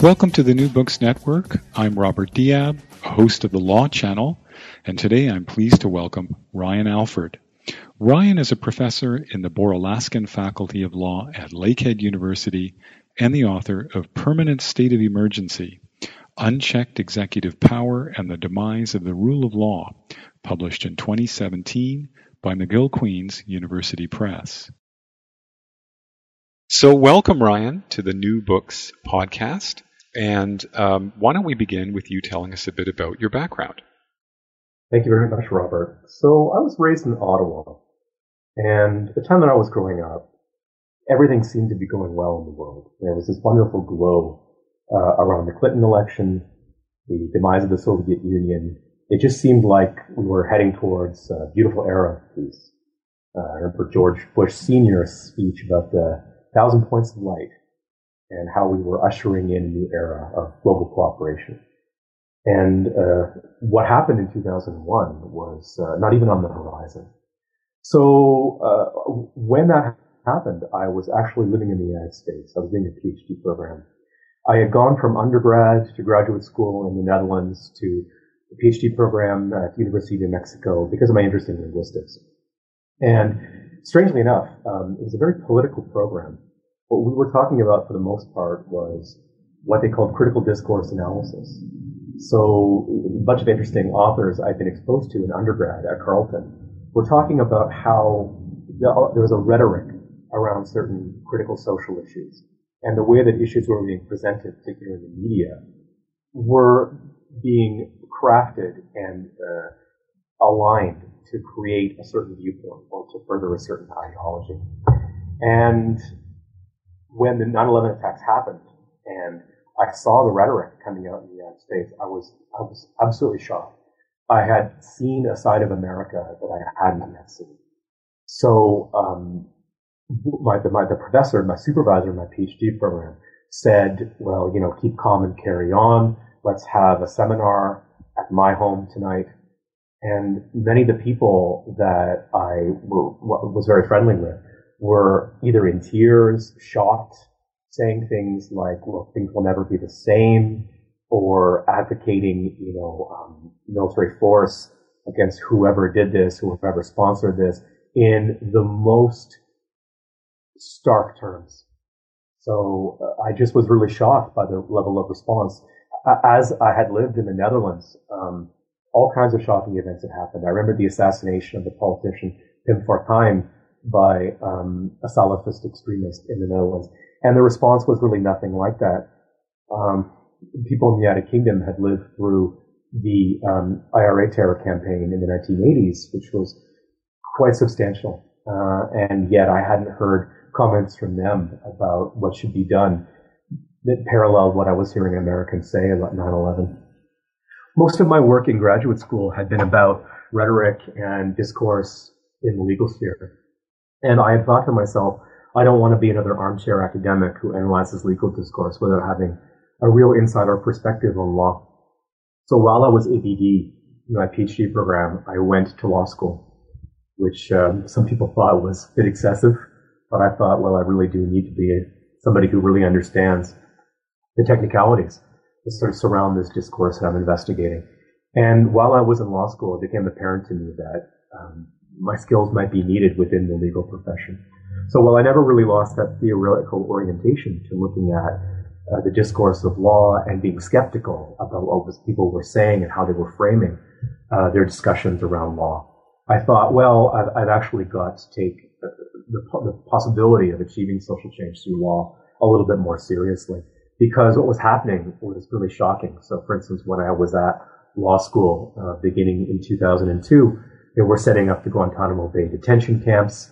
Welcome to the New Books Network. I'm Robert Diab, host of the Law Channel, and today I'm pleased to welcome Ryan Alford. Ryan is a professor in the Bora Laskin Faculty of Law at Lakehead University and the author of Permanent State of Emergency Unchecked Executive Power and the Demise of the Rule of Law, published in 2017 by McGill Queen's University Press. So, welcome, Ryan, to the New Books podcast. And um, why don't we begin with you telling us a bit about your background? Thank you very much, Robert. So I was raised in Ottawa, and the time that I was growing up, everything seemed to be going well in the world. There was this wonderful glow uh, around the Clinton election, the demise of the Soviet Union. It just seemed like we were heading towards a beautiful era of peace. Uh, I remember George Bush Sr.'s speech about the thousand points of light and how we were ushering in a new era of global cooperation. And uh, what happened in 2001 was uh, not even on the horizon. So uh, when that happened, I was actually living in the United States. I was doing a PhD program. I had gone from undergrad to graduate school in the Netherlands to a PhD program at the University of New Mexico because of my interest in linguistics. And strangely enough, um, it was a very political program what we were talking about for the most part was what they called critical discourse analysis. So a bunch of interesting authors I've been exposed to in undergrad at Carleton were talking about how there was a rhetoric around certain critical social issues and the way that issues were being presented, particularly in the media, were being crafted and uh, aligned to create a certain viewpoint or to further a certain ideology. And when the 9/11 attacks happened, and I saw the rhetoric coming out in the United States, I was I was absolutely shocked. I had seen a side of America that I hadn't yet seen. So um, my, my the professor, my supervisor in my PhD program, said, "Well, you know, keep calm and carry on. Let's have a seminar at my home tonight." And many of the people that I were, was very friendly with were either in tears, shocked, saying things like, well, things will never be the same, or advocating, you know, um, military force against whoever did this, whoever sponsored this, in the most stark terms. So uh, I just was really shocked by the level of response. As I had lived in the Netherlands, um, all kinds of shocking events had happened. I remember the assassination of the politician Pim Fortuyn by um, a Salafist extremist in the Netherlands. And the response was really nothing like that. Um, people in the United Kingdom had lived through the um, IRA terror campaign in the 1980s, which was quite substantial. Uh, and yet I hadn't heard comments from them about what should be done that paralleled what I was hearing Americans say about 9-11. Most of my work in graduate school had been about rhetoric and discourse in the legal sphere. And I had thought to myself, I don't want to be another armchair academic who analyzes legal discourse without having a real insider perspective on law. So while I was ABD in my PhD program, I went to law school, which um, some people thought was a bit excessive, but I thought, well, I really do need to be somebody who really understands the technicalities that sort of surround this discourse that I'm investigating. And while I was in law school, it became apparent to me that um, my skills might be needed within the legal profession. So while I never really lost that theoretical orientation to looking at uh, the discourse of law and being skeptical about what people were saying and how they were framing uh, their discussions around law, I thought, well, I've, I've actually got to take the, the, possibility of achieving social change through law a little bit more seriously because what was happening was really shocking. So, for instance, when I was at law school uh, beginning in 2002, they were setting up the Guantanamo Bay detention camps.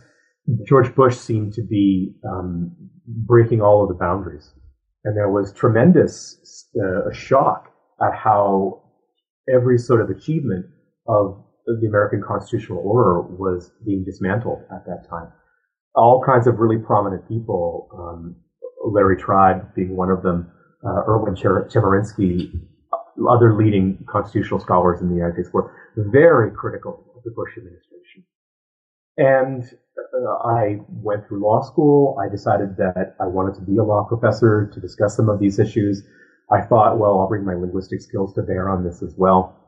George Bush seemed to be um, breaking all of the boundaries. And there was tremendous uh, shock at how every sort of achievement of the American constitutional order was being dismantled at that time. All kinds of really prominent people, um, Larry Tribe being one of them, uh, Erwin Chemerinsky, other leading constitutional scholars in the United States were very critical the Bush administration. And uh, I went through law school. I decided that I wanted to be a law professor to discuss some of these issues. I thought, well, I'll bring my linguistic skills to bear on this as well.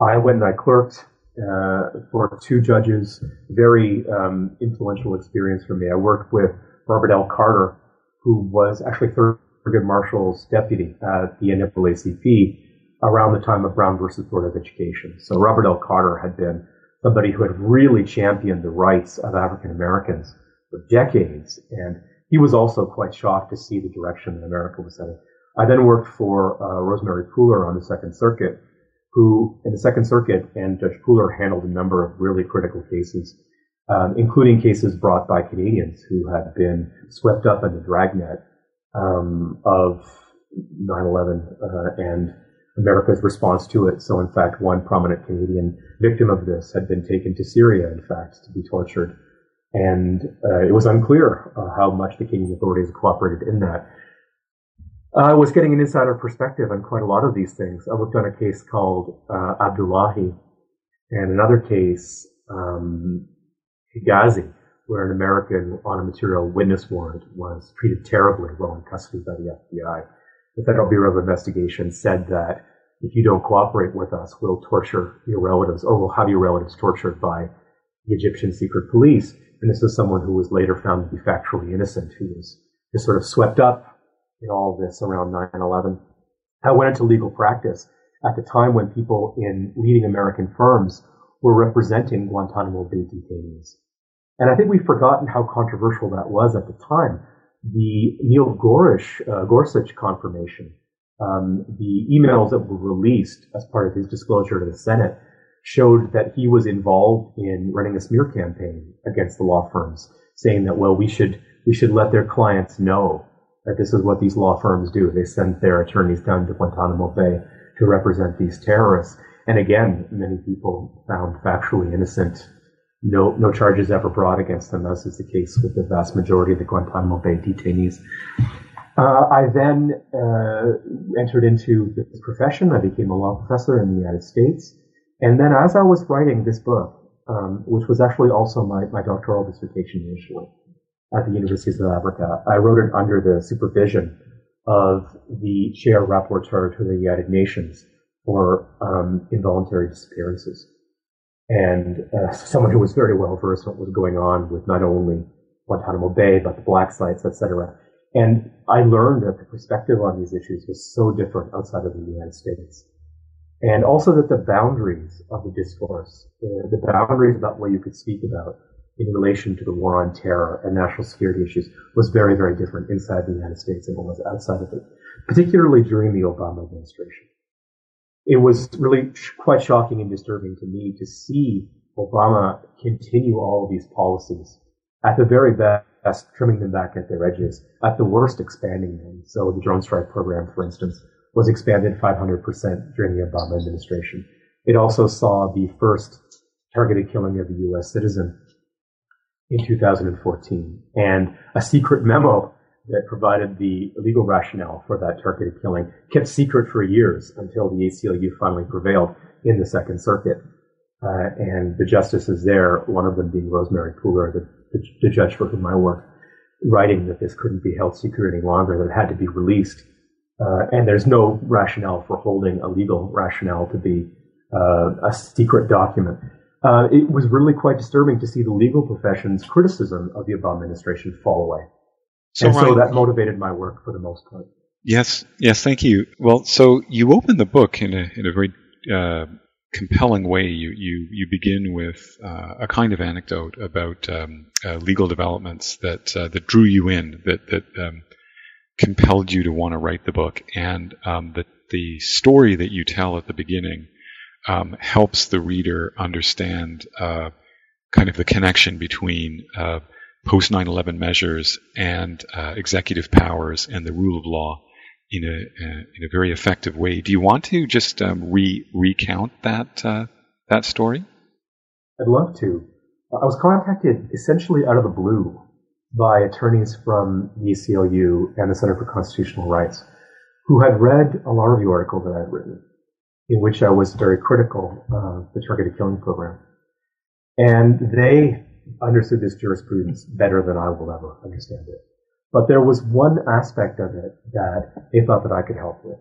I went and I clerked uh, for two judges. Very um, influential experience for me. I worked with Robert L. Carter, who was actually Thurgood Marshall's deputy at the NAACP around the time of Brown versus Board of Education. So Robert L. Carter had been somebody who had really championed the rights of African Americans for decades, and he was also quite shocked to see the direction that America was heading. I then worked for uh, Rosemary Pooler on the Second Circuit, who in the Second Circuit and Judge Pooler handled a number of really critical cases, um, including cases brought by Canadians who had been swept up in the dragnet um, of 9/11 uh, and America's response to it. So, in fact, one prominent Canadian victim of this had been taken to Syria, in fact, to be tortured. And uh, it was unclear uh, how much the Canadian authorities cooperated in that. I was getting an insider perspective on quite a lot of these things. I worked on a case called uh, Abdullahi and another case, um, Higazy, where an American on a material witness warrant was treated terribly while in custody by the FBI the Federal Bureau of Investigation said that if you don't cooperate with us, we'll torture your relatives or we'll have your relatives tortured by the Egyptian secret police. And this is someone who was later found to be factually innocent, who was just sort of swept up in all this around 9-11. I went into legal practice at the time when people in leading American firms were representing Guantanamo Bay detainees. And I think we've forgotten how controversial that was at the time the Neil Gorish, uh, Gorsuch confirmation, um, the emails that were released as part of his disclosure to the Senate showed that he was involved in running a smear campaign against the law firms, saying that, well, we should, we should let their clients know that this is what these law firms do. They send their attorneys down to Guantanamo Bay to represent these terrorists. And again, many people found factually innocent no, no charges ever brought against them, as is the case with the vast majority of the Guantanamo Bay detainees. Uh, I then uh, entered into this profession. I became a law professor in the United States. And then as I was writing this book, um, which was actually also my, my doctoral dissertation initially at the University of South Africa, I wrote it under the supervision of the chair rapporteur to the United Nations for um, involuntary disappearances and uh, someone who was very well versed in what was going on with not only Guantanamo Bay but the black sites, etc. And I learned that the perspective on these issues was so different outside of the United States, and also that the boundaries of the discourse, the, the boundaries about what you could speak about in relation to the war on terror and national security issues was very, very different inside the United States than it was outside of it, particularly during the Obama administration it was really quite shocking and disturbing to me to see Obama continue all of these policies. At the very best, trimming them back at their edges. At the worst, expanding them. So the drone strike program, for instance, was expanded 500% during the Obama administration. It also saw the first targeted killing of a U.S. citizen in 2014 and a secret memo that provided the legal rationale for that targeted killing, kept secret for years until the ACLU finally prevailed in the Second Circuit. Uh, and the justices there, one of them being Rosemary Pooler, the, the, the, judge for whom I work, writing that this couldn't be held secret any longer, that it had to be released. Uh, and there's no rationale for holding a legal rationale to be uh, a secret document. Uh, it was really quite disturbing to see the legal profession's criticism of the Obama administration fall away. So, and so that motivated my work for the most part. Yes, yes, thank you. Well, so you open the book in a in a very uh, compelling way. You you you begin with uh, a kind of anecdote about um, uh, legal developments that uh, that drew you in, that that um, compelled you to want to write the book, and um, that the story that you tell at the beginning um, helps the reader understand uh, kind of the connection between uh, post 9 11 measures and uh, executive powers and the rule of law in a, uh, in a very effective way. Do you want to just um, re- recount that, uh, that story? I'd love to. I was contacted essentially out of the blue by attorneys from the ACLU and the Center for Constitutional Rights who had read a law review article that I had written in which I was very critical of the targeted killing program. And they understood this jurisprudence better than I will ever understand it. But there was one aspect of it that they thought that I could help with.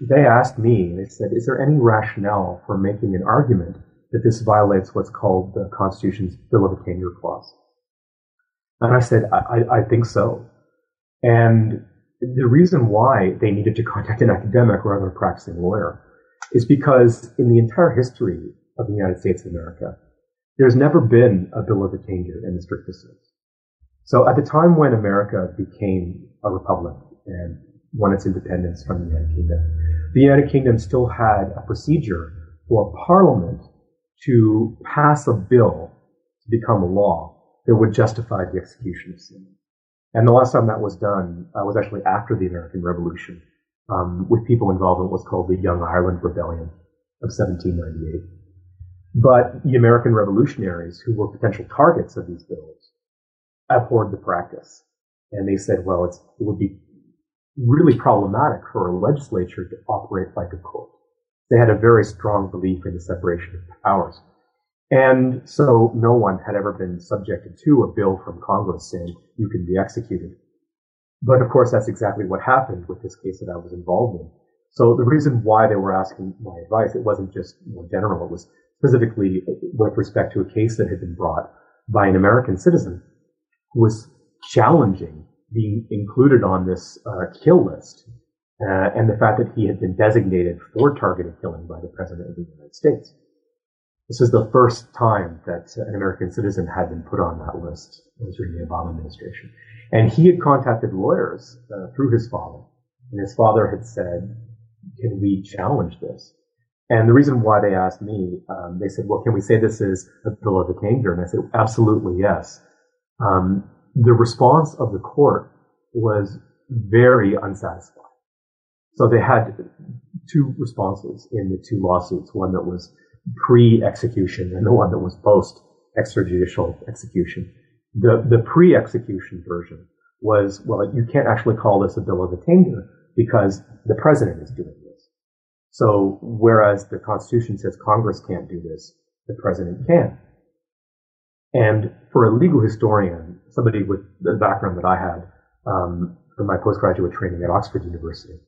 They asked me, they said, is there any rationale for making an argument that this violates what's called the Constitution's Bill of Attainder Clause? And I said, I, I think so. And the reason why they needed to contact an academic rather than a practicing lawyer is because in the entire history of the United States of America, there's never been a bill of attainder in the strictest sense. So at the time when America became a republic and won its independence from the United Kingdom, the United Kingdom still had a procedure for Parliament to pass a bill to become a law that would justify the execution of sin. And the last time that was done uh, was actually after the American Revolution, um, with people involved in what was called the Young Ireland Rebellion of 1798. But the American revolutionaries, who were potential targets of these bills, abhorred the practice. And they said, well, it would be really problematic for a legislature to operate like a court. They had a very strong belief in the separation of powers. And so no one had ever been subjected to a bill from Congress saying you can be executed. But of course, that's exactly what happened with this case that I was involved in. So the reason why they were asking my advice, it wasn't just more general. It was specifically with respect to a case that had been brought by an American citizen who was challenging being included on this uh, kill list uh, and the fact that he had been designated for targeted killing by the President of the United States. This is the first time that an American citizen had been put on that list during the Obama administration. And he had contacted lawyers uh, through his father. And his father had said, can we challenge this? And the reason why they asked me, um, they said, well, can we say this is a bill of attainder? And I said, absolutely yes. Um, the response of the court was very unsatisfying. So they had two responses in the two lawsuits, one that was pre-execution and the one that was post-extrajudicial execution. The, the pre-execution version was, well, you can't actually call this a bill of attainder because the president is doing this. So whereas the Constitution says Congress can't do this, the president can. And for a legal historian, somebody with the background that I had um, from my postgraduate training at Oxford University,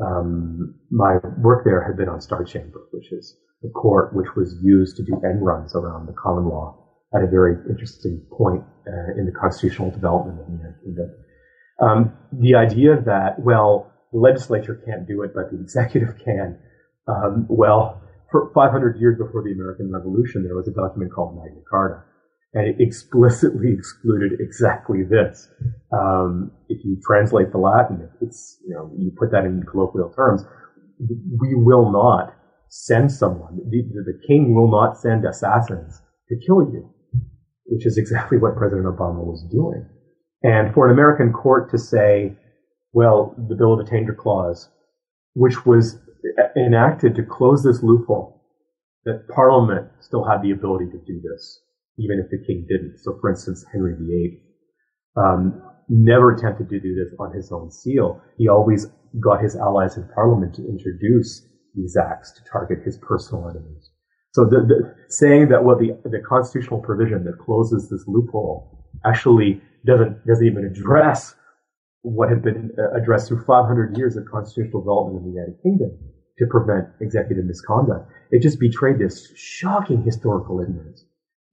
um, my work there had been on Star Chamber, which is the court which was used to do end runs around the common law at a very interesting point uh, in the constitutional development of the United Kingdom. Um, the idea that, well, the legislature can't do it, but the executive can. Um, well, for 500 years before the American Revolution, there was a document called Magna Carta, and it explicitly excluded exactly this. Um, if you translate the Latin, it's you know you put that in colloquial terms, we will not send someone. The, the king will not send assassins to kill you, which is exactly what President Obama was doing. And for an American court to say, well, the Bill of Attainder Clause, which was enacted to close this loophole, that Parliament still had the ability to do this even if the king didn't. So, for instance, Henry VIII um, never attempted to do this on his own seal. He always got his allies in Parliament to introduce these acts to target his personal enemies. So, the, the, saying that well, the the constitutional provision that closes this loophole actually doesn't doesn't even address what had been uh, addressed through 500 years of constitutional development in the United Kingdom to prevent executive misconduct. It just betrayed this shocking historical ignorance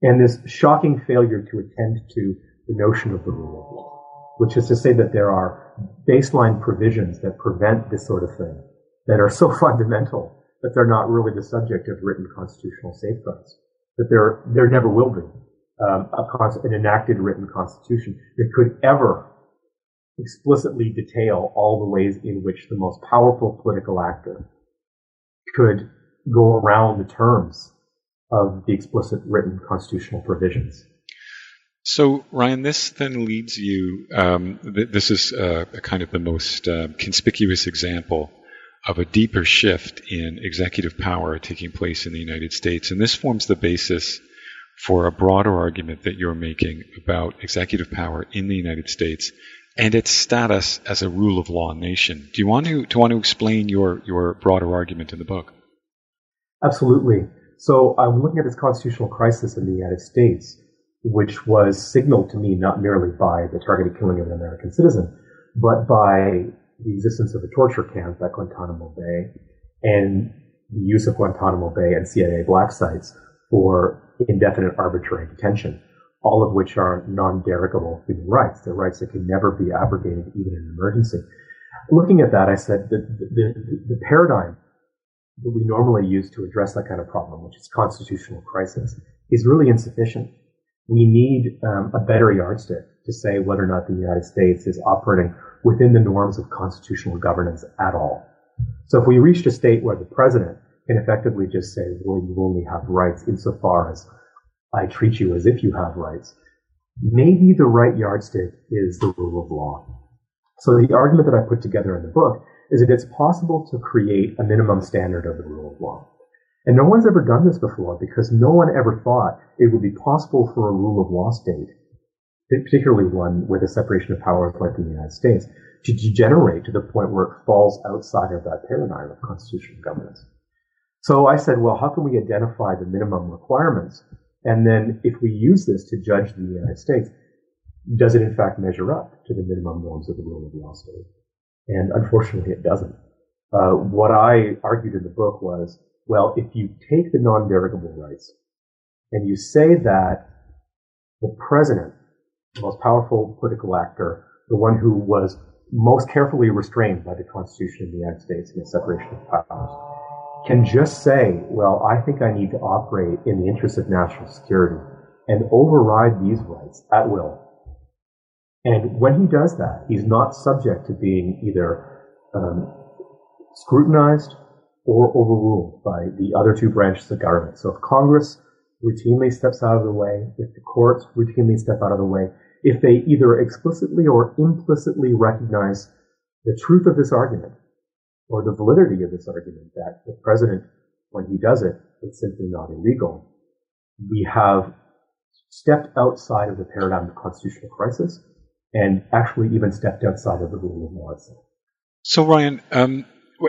and this shocking failure to attend to the notion of the rule of law, which is to say that there are baseline provisions that prevent this sort of thing that are so fundamental that they're not really the subject of written constitutional safeguards. That there, there never will be um, a, an enacted written constitution that could ever explicitly detail all the ways in which the most powerful political actor could go around the terms of the explicit written constitutional provisions. So, Ryan, this then leads you. Um, th- this is uh, kind of the most uh, conspicuous example of a deeper shift in executive power taking place in the United States. And this forms the basis for a broader argument that you're making about executive power in the United States and its status as a rule of law nation. Do you want to, to want to explain your, your broader argument in the book? Absolutely. So I'm looking at this constitutional crisis in the United States, which was signaled to me not merely by the targeted killing of an American citizen, but by the existence of a torture camp at Guantanamo Bay and the use of Guantanamo Bay and CIA black sites for indefinite arbitrary detention, all of which are non-derogable human rights. They're rights that can never be abrogated even in an emergency. Looking at that, I said the, the, the paradigm that we normally use to address that kind of problem, which is constitutional crisis, is really insufficient. We need um, a better yardstick to say whether or not the United States is operating within the norms of constitutional governance at all. So if we reached a state where the president can effectively just say, well, you only have rights insofar as I treat you as if you have rights, maybe the right yardstick is the rule of law. So the argument that I put together in the book is that it's possible to create a minimum standard of the rule of law. And no one's ever done this before because no one ever thought it would be possible for a rule of law state particularly one with a separation of powers like the United States, to degenerate to the point where it falls outside of that paradigm of constitutional governance. So I said, well, how can we identify the minimum requirements? And then if we use this to judge the United States, does it in fact measure up to the minimum norms of the rule of law state? And unfortunately, it doesn't. Uh, what I argued in the book was, well, if you take the non-derogable rights and you say that the president the most powerful political actor, the one who was most carefully restrained by the Constitution of the United States and the separation of powers, can just say, well, I think I need to operate in the interest of national security and override these rights at will. And when he does that, he's not subject to being either um, scrutinized or overruled by the other two branches of government. So if Congress routinely steps out of the way, if the courts routinely step out of the way, if they either explicitly or implicitly recognize the truth of this argument or the validity of this argument that the president, when he does it, it's simply not illegal, we have stepped outside of the paradigm of constitutional crisis and actually even stepped outside of the rule of law itself. So, Ryan, um,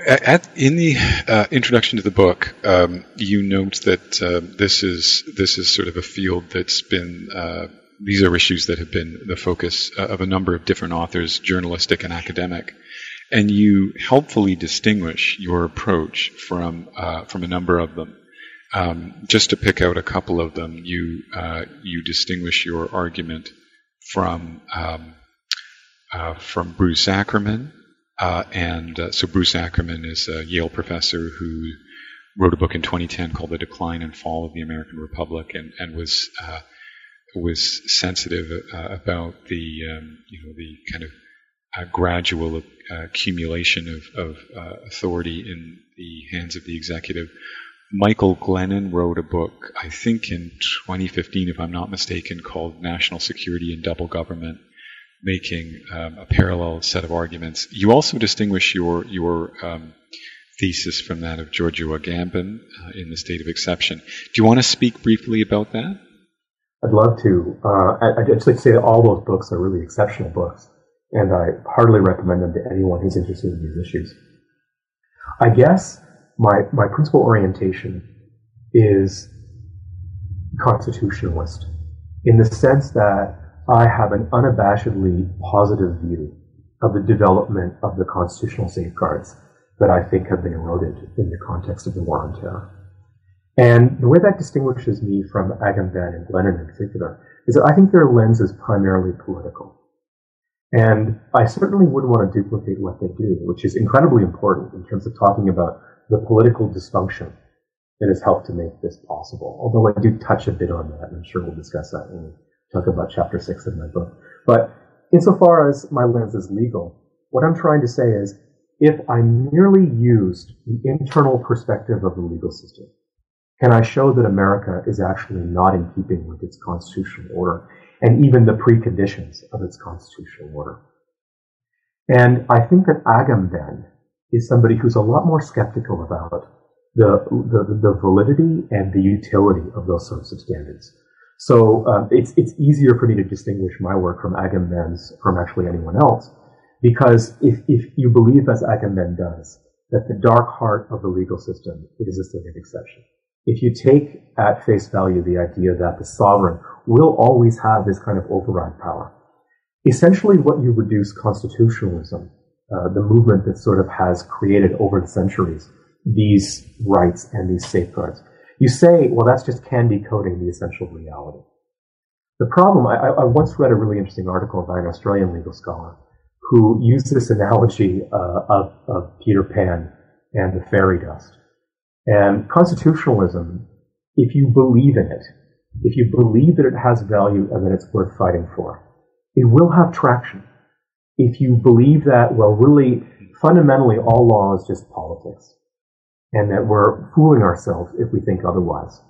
at, in the uh, introduction to the book, um, you note that uh, this is this is sort of a field that's been uh, these are issues that have been the focus uh, of a number of different authors, journalistic and academic, and you helpfully distinguish your approach from uh, from a number of them. Um, just to pick out a couple of them, you uh, you distinguish your argument from um, from Bruce Ackerman uh, and uh, so Bruce Ackerman is a Yale professor who wrote a book in 2010 called The Decline and Fall of the American Republic and, and was uh, was sensitive uh, about the um, you know the kind of uh, gradual uh, accumulation of, of authority in the hands of the executive. Michael Glennon wrote a book, I think in 2015, if I'm not mistaken, called National Security and Double Government making um, a parallel set of arguments. You also distinguish your your um, thesis from that of Giorgio Agamben uh, in the state of exception. Do you want to speak briefly about that? I'd love to. Uh, I, would just like to say that all those books are really exceptional books, and I heartily recommend them to anyone who's interested in these issues. I guess my my principal orientation is constitutionalist, in the sense that I have an unabashedly positive view of the development of the constitutional safeguards that I think have been eroded in the context of the war on terror. And the way that distinguishes me from Agamben and Glennon in particular is that I think their lens is primarily political. And I certainly wouldn't want to duplicate what they do, which is incredibly important in terms of talking about the political dysfunction that has helped to make this possible. Although I do touch a bit on that, and I'm sure we'll discuss that in talk about chapter six of my book. But insofar as my lens is legal, what I'm trying to say is if I merely used the internal perspective of the legal system, can I show that America is actually not in keeping with its constitutional order? And even the preconditions of its constitutional order. And I think that Agamben is somebody who's a lot more skeptical about the, the, the validity and the utility of those sorts of standards. So um, it's it's easier for me to distinguish my work from Agamben's from actually anyone else, because if if you believe as Agamben does that the dark heart of the legal system is a state of exception, if you take at face value the idea that the sovereign will always have this kind of override power, essentially what you reduce constitutionalism, uh, the movement that sort of has created over the centuries these rights and these safeguards. You say, well, that's just candy coating the essential reality. The problem, I, I, once read a really interesting article by an Australian legal scholar who used this analogy uh, of, of Peter Pan and the fairy dust. And constitutionalism, if you believe in it, if you believe that it has value and that it's worth fighting for, it will have traction. If you believe that, well, really, fundamentally, all law is just politics and that we're fooling ourselves if we think otherwise.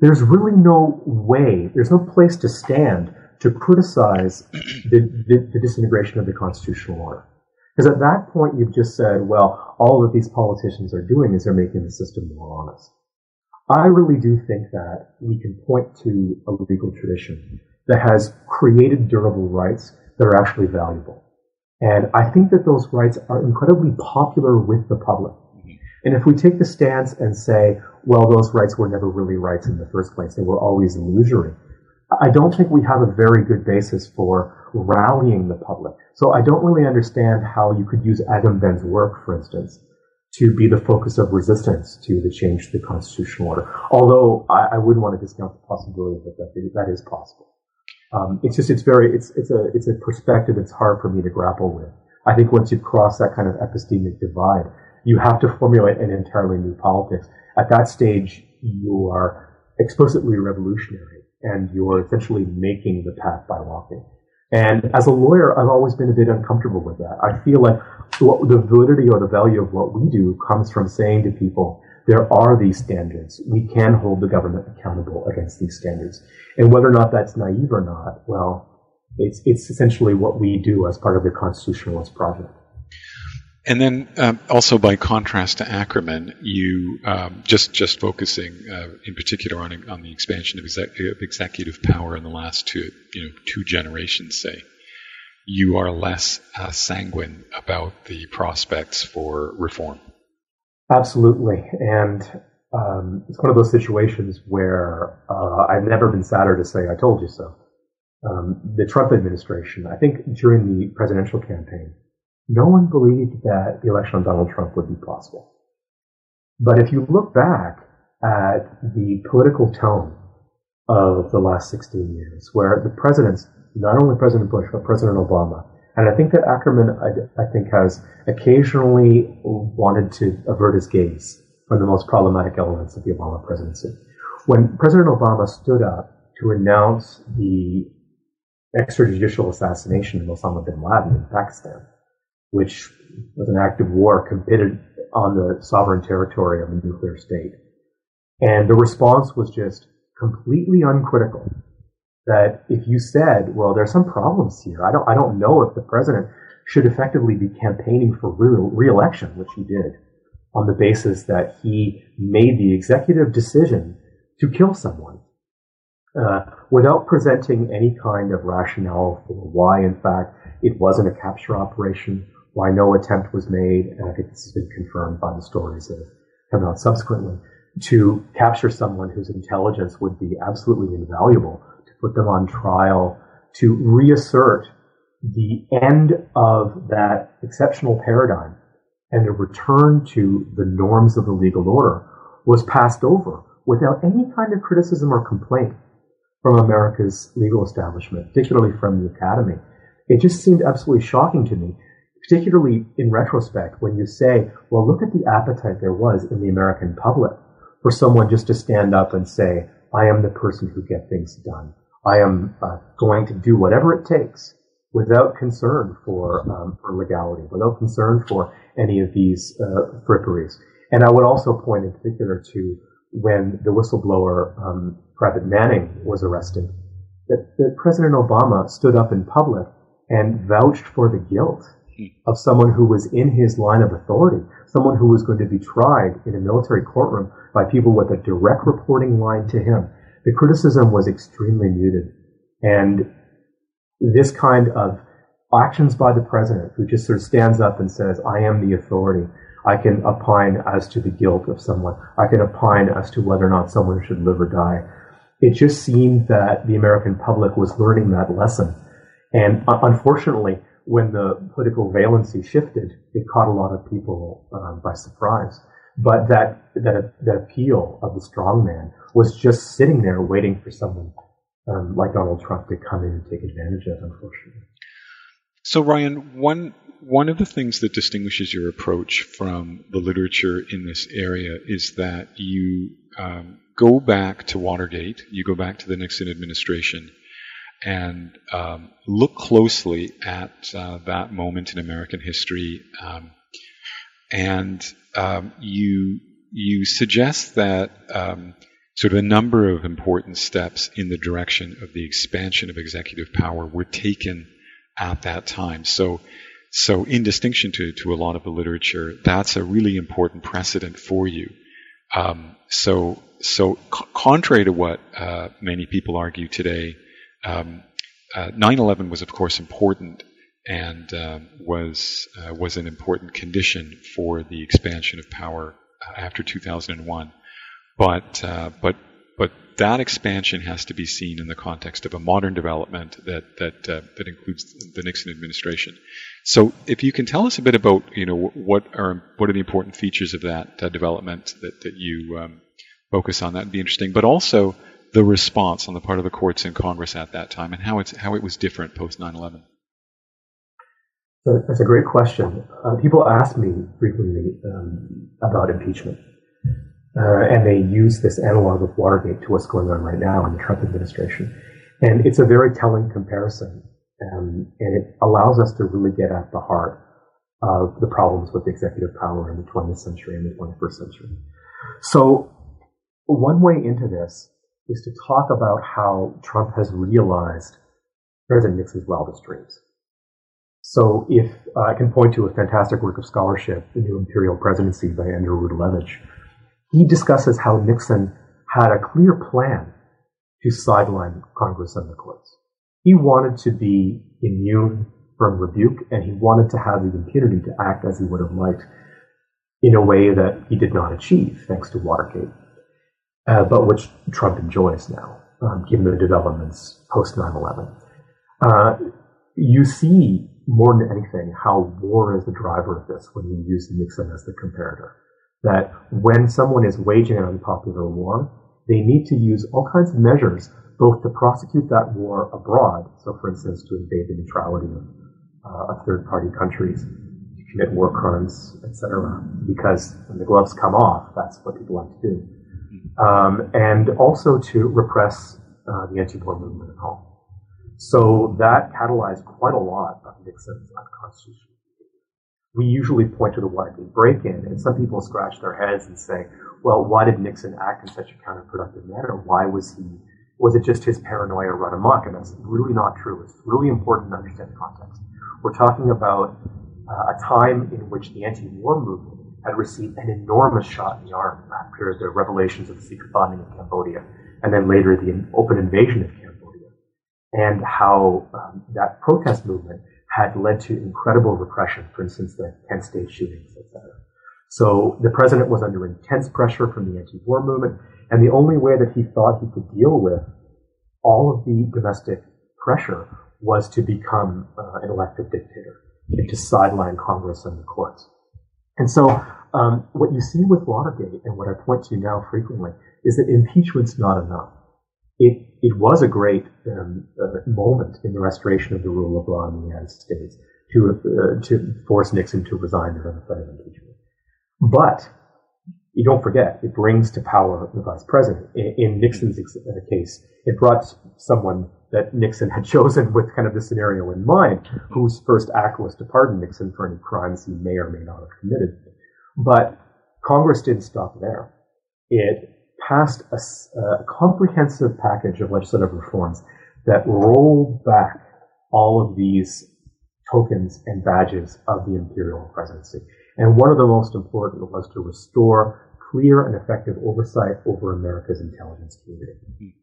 There's really no way, there's no place to stand to criticize the, the, the disintegration of the constitutional order. Because at that point, you've just said, well, all that these politicians are doing is they're making the system more honest. I really do think that we can point to a legal tradition that has created durable rights that are actually valuable. And I think that those rights are incredibly popular with the public. And if we take the stance and say, well, those rights were never really rights in the first place, they were always illusory, I don't think we have a very good basis for rallying the public. So I don't really understand how you could use Agamben's work, for instance, to be the focus of resistance to the change to the constitutional order. Although I, I wouldn't want to discount the possibility that that, that is possible. Um, it's just it's very it's it's a it's a perspective that's hard for me to grapple with. I think once you cross that kind of epistemic divide, you have to formulate an entirely new politics. At that stage, you are explicitly revolutionary and you're essentially making the path by walking. And as a lawyer, I've always been a bit uncomfortable with that. I feel like the validity or the value of what we do comes from saying to people, there are these standards. We can hold the government accountable against these standards. And whether or not that's naive or not, well, it's, it's essentially what we do as part of the constitutionalist project. And then, um, also by contrast to Ackerman, you um, just just focusing uh, in particular on on the expansion of, exec- of, executive power in the last two you know two generations, say, you are less uh, sanguine about the prospects for reform. Absolutely, and um, it's one of those situations where uh, I've never been sadder to say "I told you so." Um, the Trump administration, I think, during the presidential campaign no one believed that the election of Donald Trump would be possible. But if you look back at the political tone of the last 16 years, where the presidents, not only President Bush, but President Obama, and I think that Ackerman, I, I think, has occasionally wanted to avert his gaze from the most problematic elements of the Obama presidency. When President Obama stood up to announce the extrajudicial assassination of Osama bin Laden in Pakistan, which was an act of war committed on the sovereign territory of a nuclear state. And the response was just completely uncritical. That if you said, well, there's some problems here, I don't, I don't know if the president should effectively be campaigning for re-election, which he did, on the basis that he made the executive decision to kill someone, uh, without presenting any kind of rationale for why, in fact, it wasn't a capture operation, why no attempt was made, and I think this has been confirmed by the stories that have come out subsequently, to capture someone whose intelligence would be absolutely invaluable, to put them on trial, to reassert the end of that exceptional paradigm and a return to the norms of the legal order was passed over without any kind of criticism or complaint from America's legal establishment, particularly from the academy. It just seemed absolutely shocking to me particularly in retrospect, when you say, well, look at the appetite there was in the American public for someone just to stand up and say, I am the person who get things done. I am uh, going to do whatever it takes without concern for, um, for legality, without concern for any of these uh, fripperies. And I would also point in particular to when the whistleblower um, Private Manning was arrested that, that President Obama stood up in public and vouched for the guilt. Of someone who was in his line of authority, someone who was going to be tried in a military courtroom by people with a direct reporting line to him. The criticism was extremely muted. And this kind of actions by the president who just sort of stands up and says, I am the authority. I can opine as to the guilt of someone. I can opine as to whether or not someone should live or die. It just seemed that the American public was learning that lesson. And uh, unfortunately, when the political valency shifted, it caught a lot of people um, by surprise. But that, that, that appeal of the strongman was just sitting there waiting for someone um, like Donald Trump to come in and take advantage of, unfortunately. So, Ryan, one one of the things that distinguishes your approach from the literature in this area is that you um, go back to Watergate, you go back to the Nixon administration, and um, look closely at uh, that moment in American history, um, and um, you you suggest that um, sort of a number of important steps in the direction of the expansion of executive power were taken at that time. So so, in distinction to, to a lot of the literature, that's a really important precedent for you. Um, so, so c- contrary to what uh, many people argue today, um, uh, 9/11 was, of course, important and uh, was uh, was an important condition for the expansion of power uh, after 2001. But uh, but but that expansion has to be seen in the context of a modern development that that uh, that includes the Nixon administration. So, if you can tell us a bit about you know what are what are the important features of that uh, development that that you um, focus on, that would be interesting. But also the response on the part of the courts and Congress at that time, and how it's how it was different post 9/11. That's a great question. Uh, people ask me frequently um, about impeachment. Uh, and they use this analog of Watergate to what's going on right now in the Trump administration. And it's a very telling comparison. Um, and it allows us to really get at the heart of the problems with executive power in the 20th century and the 21st century. So one way into this is to talk about how Trump has realized President Nixon's wildest dreams. So if uh, I can point to a fantastic work of scholarship, The New Imperial Presidency by Andrew Rudalevige, he discusses how Nixon had a clear plan to sideline Congress and the courts. He wanted to be immune from rebuke and he wanted to have the impunity to act as he would have liked in a way that he did not achieve thanks to Watergate, uh, but which Trump enjoys now, um, given the developments post 9 11. Uh, you see more than anything how war is the driver of this when you use Nixon as the comparator that when someone is waging an unpopular war, they need to use all kinds of measures, both to prosecute that war abroad, so for instance, to invade the neutrality of, uh, of third-party countries, to commit war crimes, etc. Because when the gloves come off, that's what people like to do, um, and also to repress uh, the anti-war movement at home. So that catalyzed quite a lot of Nixon's unconstitutional we usually point to the Watergate break-in, and some people scratch their heads and say, well, why did Nixon act in such a counterproductive manner? Why was he, was it just his paranoia run amok? And that's really not true. It's really important to understand the context. We're talking about uh, a time in which the anti-war movement had received an enormous shot in the arm after the revelations of the secret bombing of Cambodia, and then later the open invasion of Cambodia, and how um, that protest movement had led to incredible repression, for instance, the Kent State shootings, etc. So the president was under intense pressure from the anti-war movement, and the only way that he thought he could deal with all of the domestic pressure was to become uh, an elected dictator and to sideline Congress and the courts. And so um, what you see with Watergate and what I point to now frequently is that impeachment's not enough it, it was a great um, uh, moment in the restoration of the rule of law in the United States to, uh, to force Nixon to resign during the threat of impeachment. But you don't forget, it brings to power the vice president. In, in Nixon's uh, case, it brought someone that Nixon had chosen with kind of the scenario in mind, whose first act was to pardon Nixon for any crimes he may or may not have committed. But Congress didn't stop there. It passed a, a, comprehensive package of legislative reforms that rolled back all of these tokens and badges of the imperial presidency. And one of the most important was to restore clear and effective oversight over America's intelligence community.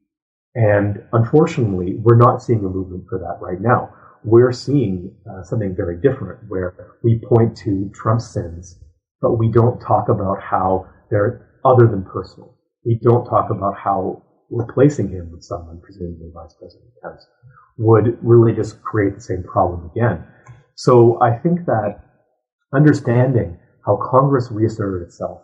And unfortunately, we're not seeing a movement for that right now. We're seeing uh, something very different where we point to Trump's sins, but we don't talk about how they're other than personal. We don't talk about how replacing him with someone, presumably Vice President Pence, would really just create the same problem again. So I think that understanding how Congress reasserted itself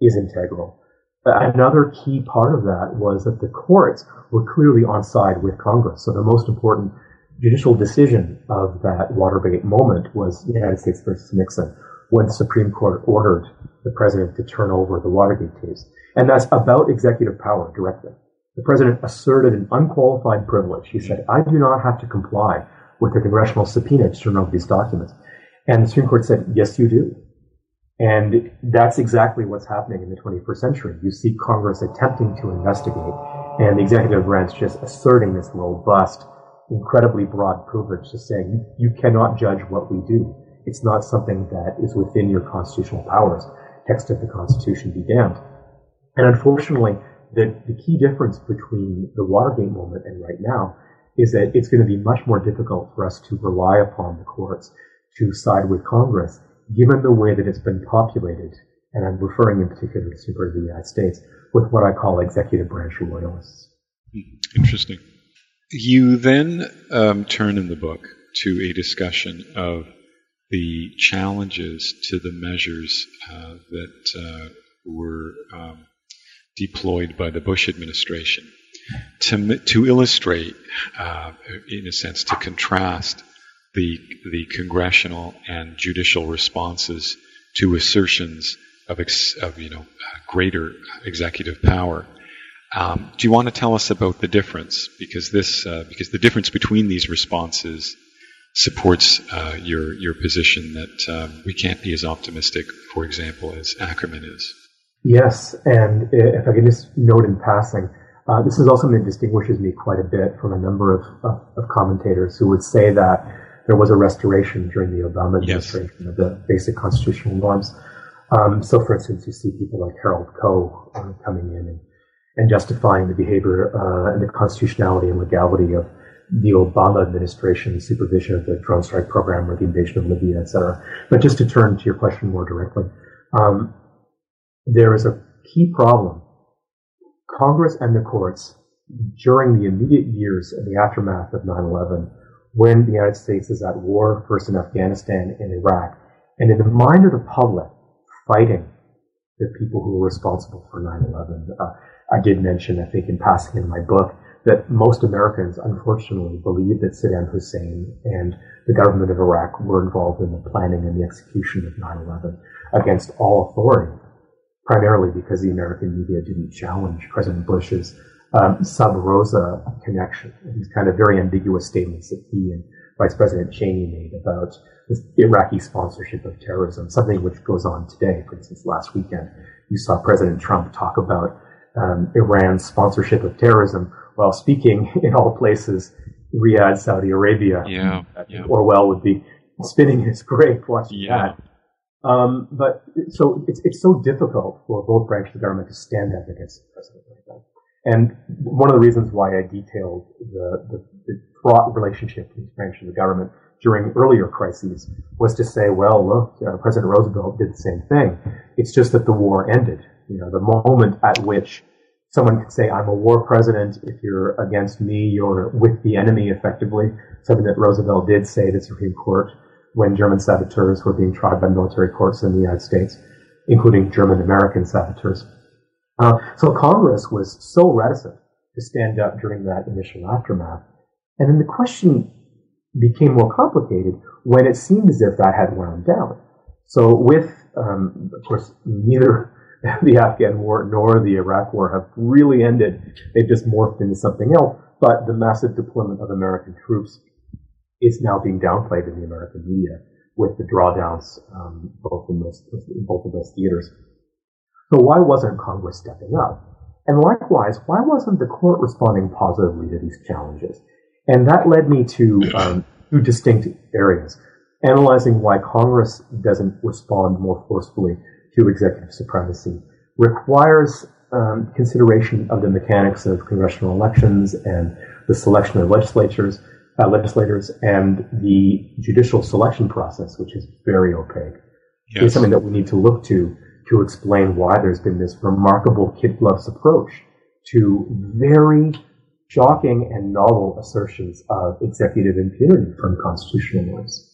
is integral. Another key part of that was that the courts were clearly on side with Congress. So the most important judicial decision of that Watergate moment was United States versus Nixon, when the Supreme Court ordered the president to turn over the Watergate tapes. And that's about executive power directly. The president asserted an unqualified privilege. He said, I do not have to comply with the congressional subpoena to turn over these documents. And the Supreme Court said, yes, you do. And that's exactly what's happening in the 21st century. You see Congress attempting to investigate and the executive branch just asserting this robust, incredibly broad privilege to saying you, cannot judge what we do. It's not something that is within your constitutional powers. Text of the Constitution be damned. And unfortunately, the, the key difference between the Watergate moment and right now is that it's going to be much more difficult for us to rely upon the courts to side with Congress, given the way that it's been populated, and I'm referring in particular to Super the United States, with what I call executive branch loyalists. Hmm, interesting. You then um, turn in the book to a discussion of the challenges to the measures uh, that uh, were um, deployed by the Bush administration to, to illustrate, uh, in a sense, to contrast the, the congressional and judicial responses to assertions of, ex, of you know, greater executive power. Um, do you want to tell us about the difference? Because this, uh, because the difference between these responses supports uh, your your position that um, we can't be as optimistic, for example, as Ackerman is. Yes, and if I can just note in passing, uh, this is also something that distinguishes me quite a bit from a number of, of, of commentators who would say that there was a restoration during the Obama administration yes. of the basic constitutional norms. Um, so, for instance, you see people like Harold Koh uh, coming in and, and, justifying the behavior uh, and the constitutionality and legality of the Obama administration's supervision of the drone strike program or the invasion of Libya, et cetera. But just to turn to your question more directly, um, there is a key problem. Congress and the courts, during the immediate years of the aftermath of 9-11, when the United States is at war, first in Afghanistan and Iraq, and in the mind of the public, fighting the people who were responsible for 9-11. Uh, I did mention, I think in passing in my book, that most Americans unfortunately believe that Saddam Hussein and the government of Iraq were involved in the planning and the execution of 9-11 against all authority primarily because the American media didn't challenge President Bush's um, sub rosa connection. These kind of very ambiguous statements that he and Vice President Cheney made about the Iraqi sponsorship of terrorism, something which goes on today. For instance, last weekend, you saw President Trump talk about um, Iran's sponsorship of terrorism while speaking in all places, Riyadh, Saudi Arabia. Yeah, yeah. Orwell would be spinning his grave watching yeah. that. Um, but so it's, it's so difficult for both branches of government to stand up against the president. And one of the reasons why I detailed the, the, the fraught relationship between branches of the government during earlier crises was to say, well, look, uh, President Roosevelt did the same thing. It's just that the war ended. You know, the moment at which someone could say, I'm a war president. If you're against me, you're with the enemy effectively. Something that Roosevelt did say to the Supreme Court when German saboteurs were being tried by military courts in the United States, including German American saboteurs. Uh, so Congress was so reticent to stand up during that initial aftermath. And then the question became more complicated when it seemed as if that had wound down. So with, um, of course, neither the Afghan war nor the Iraq war have really ended. They've just morphed into something else. But the massive deployment of American troops is now being downplayed in the American media with the drawdowns um, both in, those, in both of those theaters. So why wasn't Congress stepping up? And likewise, why wasn't the court responding positively to these challenges? And that led me to um, two distinct areas. Analyzing why Congress doesn't respond more forcefully to executive supremacy requires um, consideration of the mechanics of congressional elections and the selection of legislatures, uh, legislators, and the judicial selection process, which is very opaque. Yes. It's something that we need to look to to explain why there's been this remarkable kid gloves approach to very shocking and novel assertions of executive impunity from constitutional norms.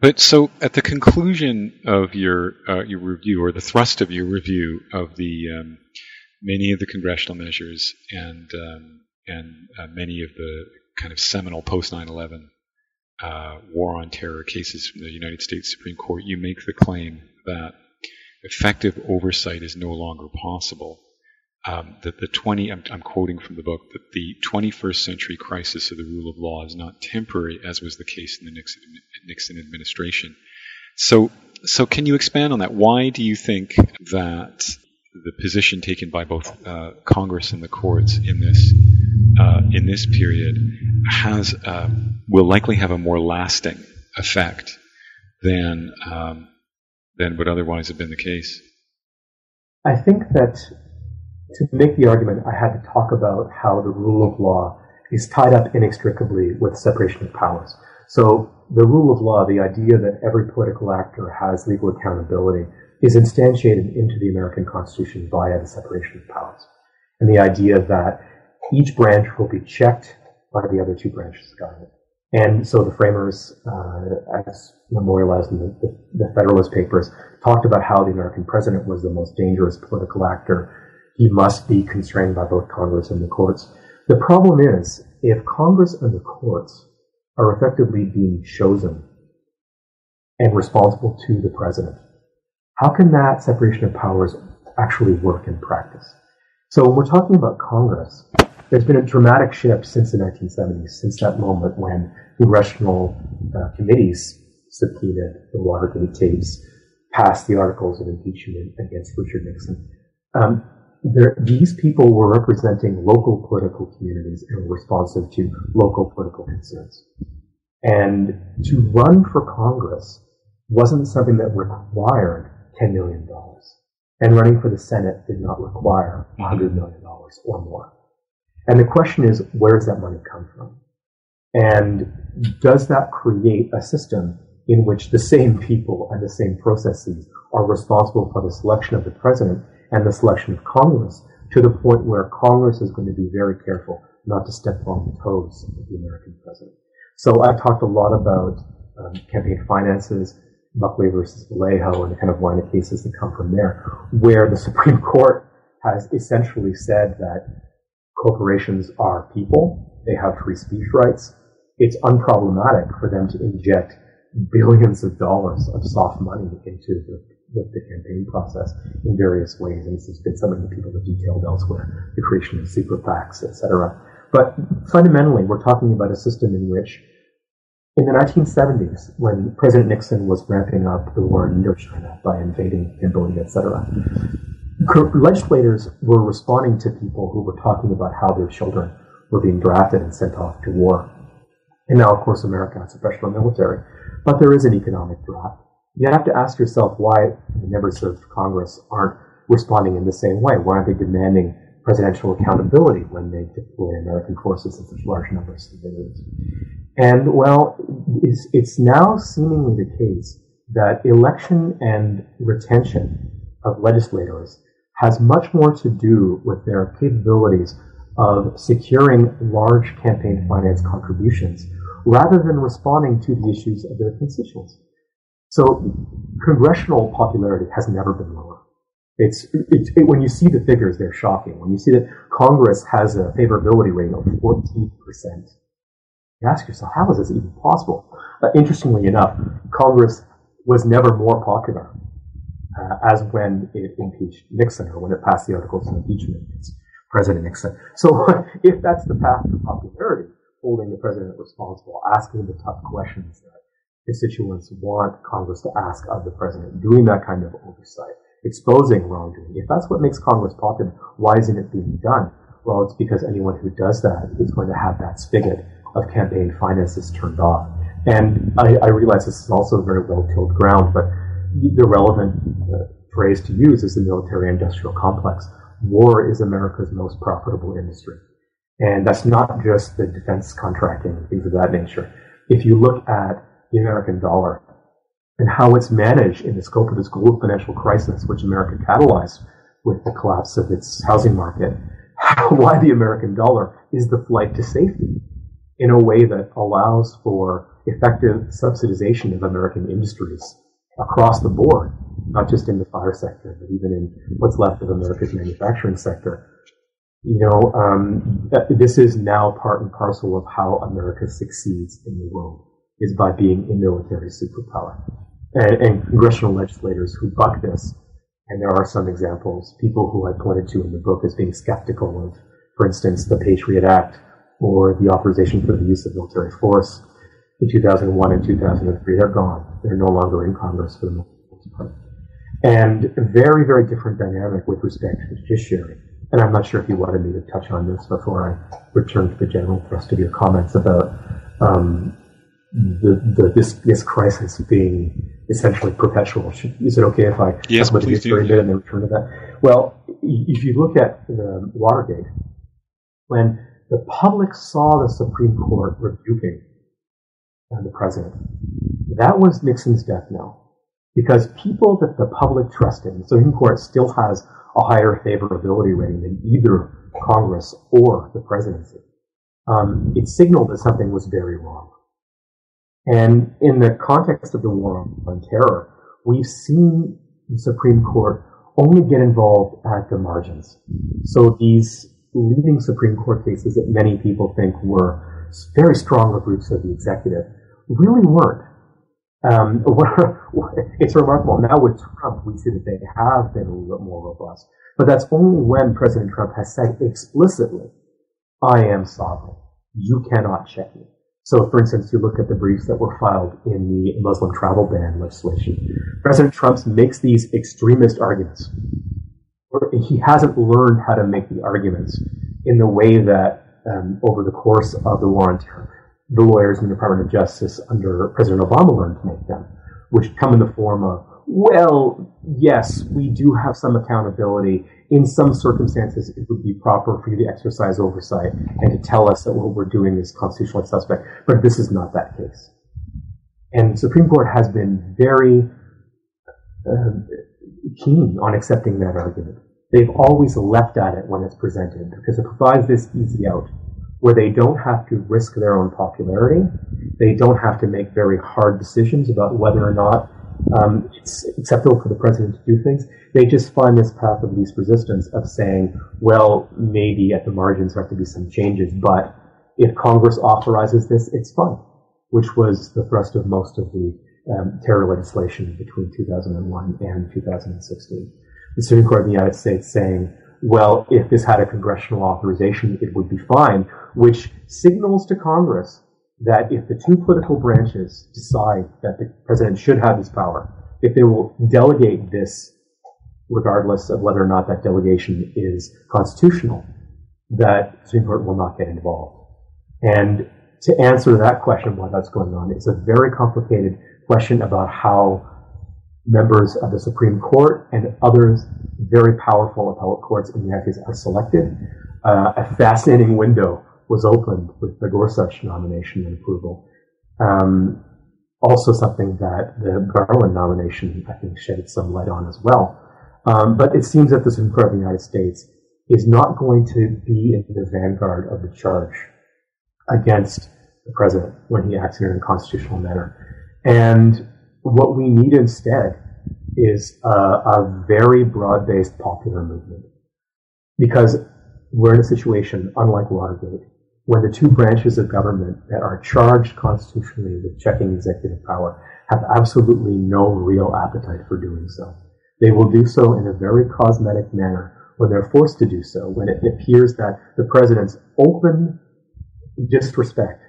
But so, at the conclusion of your uh, your review, or the thrust of your review of the um, many of the congressional measures and um, and uh, many of the kind of seminal post 9/11 uh, war on terror cases from the United States Supreme Court, you make the claim that effective oversight is no longer possible. Um, that the 20, I'm, I'm, quoting from the book, that the 21st century crisis of the rule of law is not temporary, as was the case in the Nixon, Nixon administration. So, so can you expand on that? Why do you think that the position taken by both uh, Congress and the courts in this uh, in this period has uh, will likely have a more lasting effect than um, than would otherwise have been the case. I think that to make the argument, I had to talk about how the rule of law is tied up inextricably with separation of powers. So the rule of law, the idea that every political actor has legal accountability, is instantiated into the American Constitution via the separation of powers. And the idea that each branch will be checked by the other two branches of government. And so the framers, uh, as memorialized in the, the, the, Federalist Papers, talked about how the American president was the most dangerous political actor. He must be constrained by both Congress and the courts. The problem is, if Congress and the courts are effectively being chosen and responsible to the president, how can that separation of powers actually work in practice? So when we're talking about Congress, there's been a dramatic shift since the 1970s, since that moment when congressional uh, committees subpoenaed the Watergate tapes, passed the articles of impeachment against Richard Nixon. Um, there, these people were representing local political communities and were responsive to local political concerns. And to run for Congress wasn't something that required $10 million. And running for the Senate did not require $100 million or more. And the question is, where does that money come from? And does that create a system in which the same people and the same processes are responsible for the selection of the president and the selection of Congress to the point where Congress is going to be very careful not to step on the toes of the American president. So I've talked a lot about um, campaign finances, Buckley versus Valeo, and the kind of line of cases that come from there, where the Supreme Court has essentially said that corporations are people, they have free speech rights. It's unproblematic for them to inject billions of dollars of soft money into the, the, the campaign process in various ways. And this has been something that people have detailed elsewhere, the creation of super PACs, etc. But fundamentally, we're talking about a system in which in the 1970s, when President Nixon was ramping up the war in Indochina by invading Cambodia, etc., legislators were responding to people who were talking about how their children were being drafted and sent off to war. And now, of course, America has a professional military, but there is an economic draft. You have to ask yourself why the members of Congress aren't responding in the same way. Why aren't they demanding presidential accountability when they deploy American forces in such large numbers to civilians? And well, it's, it's now seemingly the case that election and retention of legislators has much more to do with their capabilities of securing large campaign finance contributions rather than responding to the issues of their constituents. So congressional popularity has never been lower. It's, it, when you see the figures, they're shocking. When you see that Congress has a favorability rating of 14%, you ask yourself, how is this even possible? Uh, interestingly enough, Congress was never more popular uh, as when it impeached Nixon or when it passed the articles of impeachment against President Nixon. So if that's the path to popularity, holding the president responsible, asking the tough questions that constituents want Congress to ask of the president, doing that kind of oversight, exposing wrongdoing. If that's what makes Congress popular, why isn't it being done? Well, it's because anyone who does that is going to have that spigot of campaign finances turned off. And I, I realize this is also very well tilled ground, but the relevant uh, phrase to use is the military industrial complex. War is America's most profitable industry. And that's not just the defense contracting, things of that nature. If you look at the American dollar and how it's managed in the scope of this global financial crisis, which America catalyzed with the collapse of its housing market, why the American dollar is the flight to safety in a way that allows for effective subsidization of American industries across the board, not just in the fire sector, but even in what's left of America's manufacturing sector. You know, um, this is now part and parcel of how America succeeds in the world, is by being a military superpower. And, and congressional legislators who buck this, and there are some examples, people who I pointed to in the book as being skeptical of, for instance, the Patriot Act or the authorization for the use of military force in 2001 and 2003. They're gone. They're no longer in Congress for the most part. And a very, very different dynamic with respect to the judiciary. And I'm not sure if you wanted me to touch on this before I return to the general thrust of your comments about um, the, the, this, this crisis being essentially perpetual. Should, is it okay if I yes, about the history a bit and then return to that? Well, if you look at the Watergate, when the public saw the Supreme Court rebuking the president. That was Nixon's death knell. Because people that the public trusted, the Supreme Court still has a higher favorability rating than either Congress or the presidency. Um, it signaled that something was very wrong. And in the context of the war on terror, we've seen the Supreme Court only get involved at the margins. So these leading Supreme Court cases that many people think were very strong groups of the executive really weren't. Um, it's remarkable. Now with Trump, we see that they have been a little bit more robust. But that's only when President Trump has said explicitly, I am sovereign. You cannot check me. So, for instance, you look at the briefs that were filed in the Muslim travel ban legislation. President Trump makes these extremist arguments. He hasn't learned how to make the arguments in the way that um, over the course of the war on terror the lawyers in the Department of Justice under President Obama learned to make them, which come in the form of, well, yes, we do have some accountability. In some circumstances, it would be proper for you to exercise oversight and to tell us that what we're doing is constitutionally suspect. But this is not that case. And the Supreme Court has been very uh, keen on accepting that argument. They've always left at it when it's presented because it provides this easy out where they don't have to risk their own popularity. They don't have to make very hard decisions about whether or not um, it's acceptable for the president to do things. They just find this path of least resistance of saying, well, maybe at the margins there have to be some changes, but if Congress authorizes this, it's fine, which was the thrust of most of the um, terror legislation between 2001 and 2016. The Supreme Court of the United States saying, well, if this had a congressional authorization, it would be fine, which signals to Congress that if the two political branches decide that the president should have this power, if they will delegate this, regardless of whether or not that delegation is constitutional, that Supreme Court will not get involved. And to answer that question, why that's going on, it's a very complicated question about how members of the Supreme Court and others very powerful appellate courts in the United States are selected. Uh, a fascinating window was opened with the Gorsuch nomination and approval. Um, also something that the Garland nomination, I think, shed some light on as well. Um, but it seems that the Supreme Court of the United States is not going to be in the vanguard of the charge against the president when he acts in a constitutional manner. And what we need instead is a, a very broad-based popular movement. Because we're in a situation, unlike Watergate, when the two branches of government that are charged constitutionally with checking executive power have absolutely no real appetite for doing so. They will do so in a very cosmetic manner when they're forced to do so, when it appears that the president's open disrespect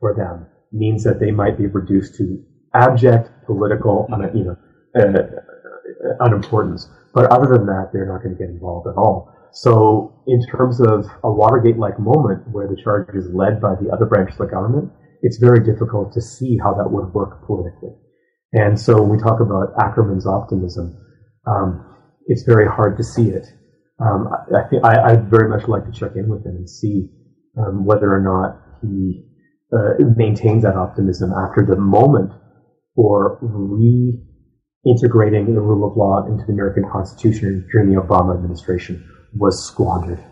for them means that they might be reduced to abject political, you know, uh, unimportance. But other than that, they're not going to get involved at all. So in terms of a Watergate-like moment where the charge is led by the other branch of the government, it's very difficult to see how that would work politically. And so when we talk about Ackerman's optimism, um, it's very hard to see it. Um, I, I think I, would very much like to check in with him and see um, whether or not he uh, maintains that optimism after the moment for reintegrating the rule of law into the American Constitution during the Obama administration was squandered.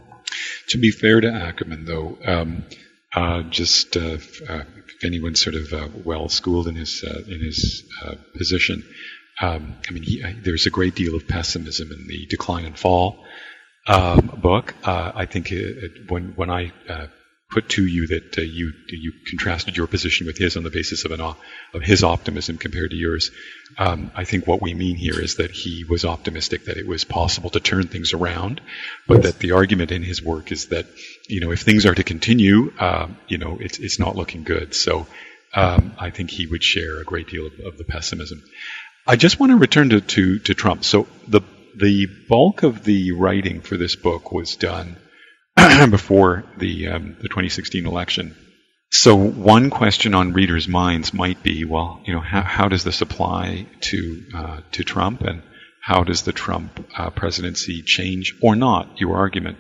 To be fair to Ackerman, though, um, uh, just uh, uh, if anyone's sort of uh, well schooled in his uh, in his uh, position, um, I mean, he, there's a great deal of pessimism in the Decline and Fall um, book. I think it, when when I put to you that uh, you you contrasted your position with his on the basis of an of his optimism compared to yours. Um, I think what we mean here is that he was optimistic that it was possible to turn things around, but yes. that the argument in his work is that you know if things are to continue, uh, you know it's it's not looking good. So um, I think he would share a great deal of, of the pessimism. I just want to return to, to to Trump. So the the bulk of the writing for this book was done before the um, the 2016 election. So one question on readers' minds might be, well, you know, how, how does this apply to uh, to Trump, and how does the Trump uh, presidency change or not your argument?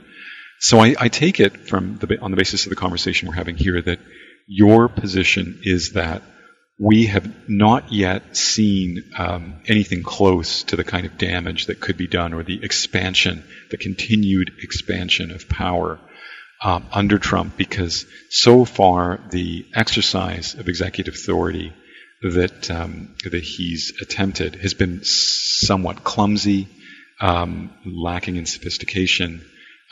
So I, I take it from the on the basis of the conversation we're having here that your position is that we have not yet seen um, anything close to the kind of damage that could be done or the expansion, the continued expansion of power um, under Trump because so far the exercise of executive authority that um, that he's attempted has been somewhat clumsy, um, lacking in sophistication,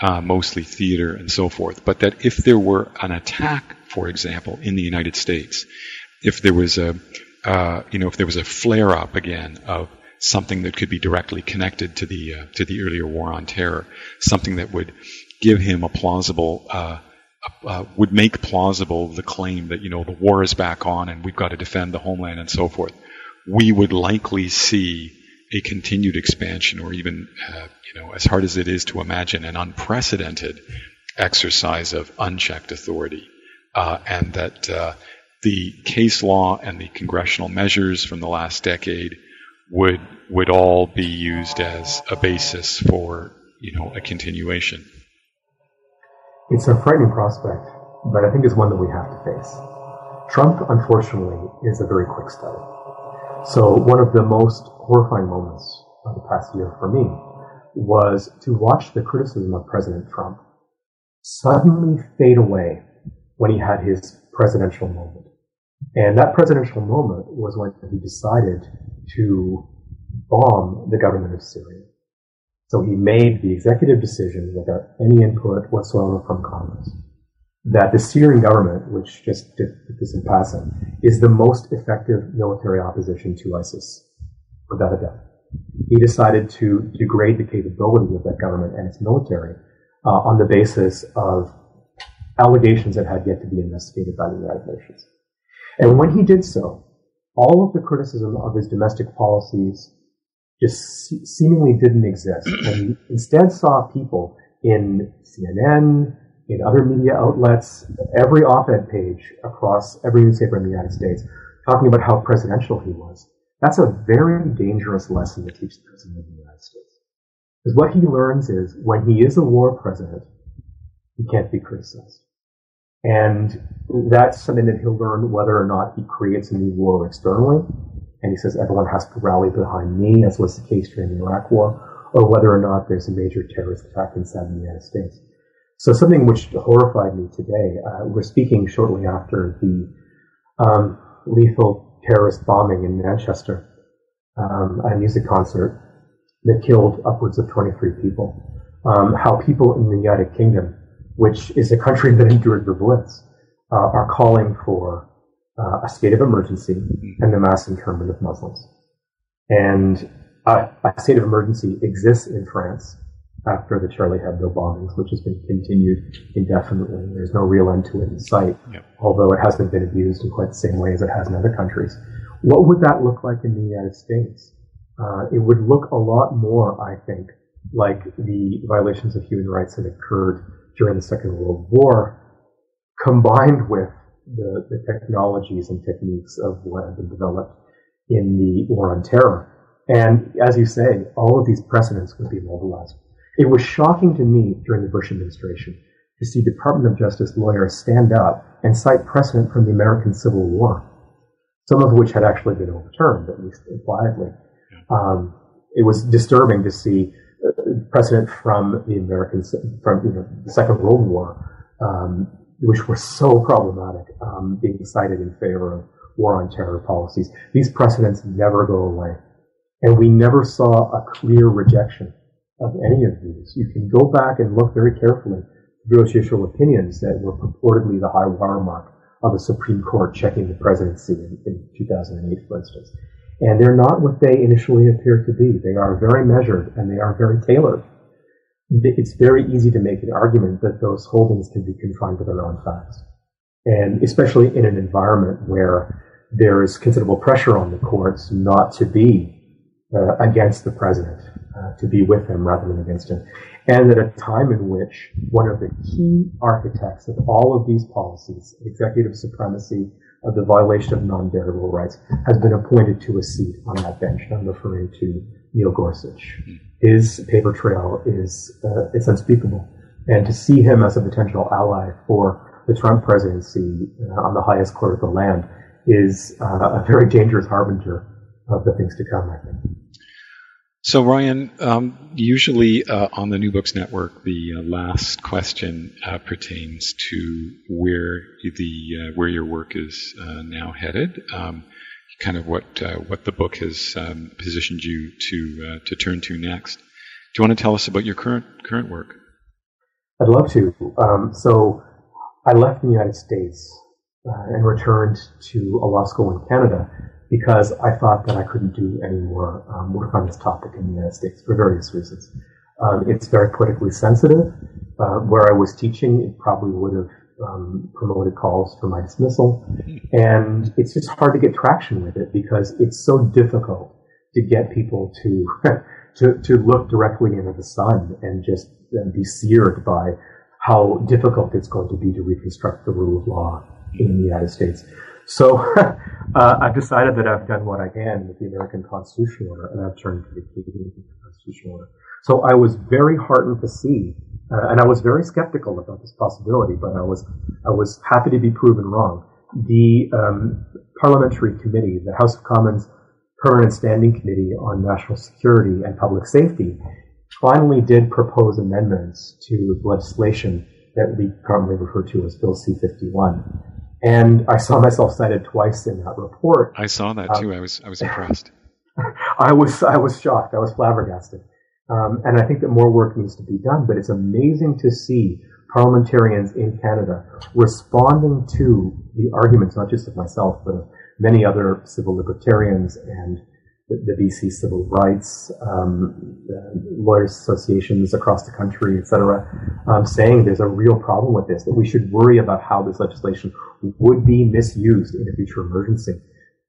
uh, mostly theater and so forth. But that if there were an attack, for example, in the United States, if there was a, uh, you know, if there was a flare up again of something that could be directly connected to the uh, to the earlier war on terror, something that would give him a plausible, uh, uh, would make plausible the claim that you know the war is back on and we've got to defend the homeland and so forth. We would likely see a continued expansion, or even uh, you know, as hard as it is to imagine, an unprecedented exercise of unchecked authority, uh, and that uh, the case law and the congressional measures from the last decade would would all be used as a basis for you know a continuation. It's a frightening prospect, but I think it's one that we have to face. Trump, unfortunately, is a very quick study. So one of the most horrifying moments of the past year for me was to watch the criticism of President Trump suddenly fade away when he had his presidential moment. And that presidential moment was when he decided to bomb the government of Syria. So he made the executive decision without any input whatsoever from Congress that the Syrian government, which just put this in passing, is the most effective military opposition to ISIS, without a doubt. He decided to degrade the capability of that government and its military uh, on the basis of allegations that had yet to be investigated by the United Nations. And when he did so, all of the criticism of his domestic policies just seemingly didn't exist. And instead saw people in CNN, in other media outlets, every op-ed page across every newspaper in the United States, talking about how presidential he was. That's a very dangerous lesson to teach the president of the United States. Because what he learns is when he is a war president, he can't be criticized. And that's something that he'll learn whether or not he creates a new war externally. And he says everyone has to rally behind me, as was the case during the Iraq War, or whether or not there's a major terrorist attack inside the United States. So something which horrified me today, uh, we're speaking shortly after the um, lethal terrorist bombing in Manchester, um, a music concert that killed upwards of 23 people. Um, how people in the United Kingdom which is a country that endured the Blitz, uh, are calling for uh, a state of emergency and the mass internment of Muslims. And a state of emergency exists in France after the Charlie Hebdo bombings, which has been continued indefinitely. There's no real end to it in sight, yep. although it hasn't been abused in quite the same way as it has in other countries. What would that look like in the United States? uh, it would look a lot more, I think, like the violations of human rights that occurred during the Second World War, combined with the, the technologies and techniques of what had been developed in the War on Terror. And as you say, all of these precedents would be mobilized. It was shocking to me during the Bush administration to see Department of Justice lawyers stand up and cite precedent from the American Civil War, some of which had actually been overturned, at least impliedly. Um, it was disturbing to see precedent from the American, from you know, the Second World War, um, which were so problematic, um, being cited in favor of war on terror policies. These precedents never go away. And we never saw a clear rejection of any of these. You can go back and look very carefully judicial opinions that were purportedly the high watermark of the Supreme Court checking the presidency in, in 2008, for instance. And they're not what they initially appear to be. They are very measured and they are very tailored. It's very easy to make an argument that those holdings can be confined to their own facts. And especially in an environment where there is considerable pressure on the courts not to be uh, against the president, uh, to be with him rather than against him. And at a time in which one of the key architects of all of these policies, executive supremacy, of the violation of non-derogable rights, has been appointed to a seat on that bench. And I'm referring to Neil Gorsuch. His paper trail is uh, it's unspeakable, and to see him as a potential ally for the Trump presidency uh, on the highest court of the land is uh, a very dangerous harbinger of the things to come. I think. So, Ryan, um, usually uh, on the New Books Network, the uh, last question uh, pertains to where the uh, where your work is uh, now headed, um, kind of what uh, what the book has um, positioned you to to turn to next. Do you want to tell us about your current current work? I'd love to. Um, so, I left the United States and returned to a law school in Canada because I thought that I couldn't do any more um, work on this topic in the United States for various reasons. Um, it's very politically sensitive. Uh, where I was teaching, it probably would have um, promoted calls for my dismissal. And it's just hard to get traction with it because it's so difficult to get people to, to, to look directly into the sun and just uh, be seared by how difficult it's going to be to reconstruct the rule of law in the United States. So uh, I've decided that I've done what I can with the American Constitutional Order, and I've turned to the Canadian Constitutional Order. So I was very heartened to see, uh, and I was very skeptical about this possibility, but I was I was happy to be proven wrong. The um, parliamentary committee, the House of Commons Permanent Standing Committee on National Security and Public Safety, finally did propose amendments to legislation that we currently refer to as Bill C-51. And I saw myself cited twice in that report. I saw that too. Um, I was I was impressed. I was I was shocked. I was flabbergasted. Um, and I think that more work needs to be done. But it's amazing to see parliamentarians in Canada responding to the arguments, not just of myself, but of many other civil libertarians and the, BC civil rights um, lawyers associations across the country, et cetera, um, saying there's a real problem with this, that we should worry about how this legislation would be misused in a future emergency.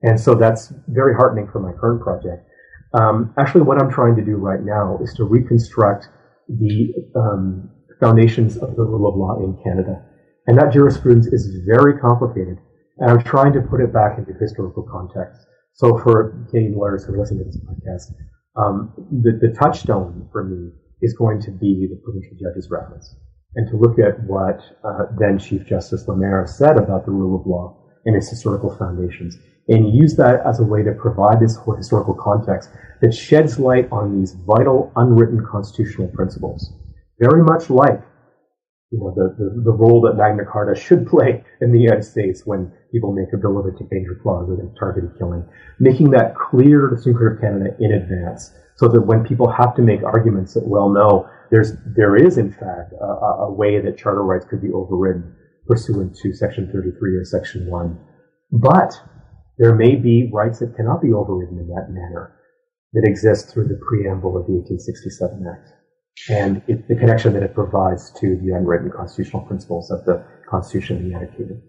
And so that's very heartening for my current project. Um, actually, what I'm trying to do right now is to reconstruct the um, foundations of the rule of law in Canada. And that jurisprudence is very complicated. And I'm trying to put it back into historical context. So for Canadian lawyers who listening to this podcast, um, the, the touchstone for me is going to be the provincial judge's reference and to look at what uh, then Chief Justice Lamer said about the rule of law and its historical foundations and use that as a way to provide this historical context that sheds light on these vital unwritten constitutional principles. Very much like you know, the, the, the, role that Magna Carta should play in the United States when people make a bill of a danger clause against targeted killing. Making that clear to the Supreme Court of Canada in advance so that when people have to make arguments that, well, no, there's, there is in fact a, a way that charter rights could be overridden pursuant to Section 33 or Section 1. But there may be rights that cannot be overridden in that manner that exist through the preamble of the 1867 Act and it, the connection that it provides to the unwritten constitutional principles of the Constitution the United Kingdom.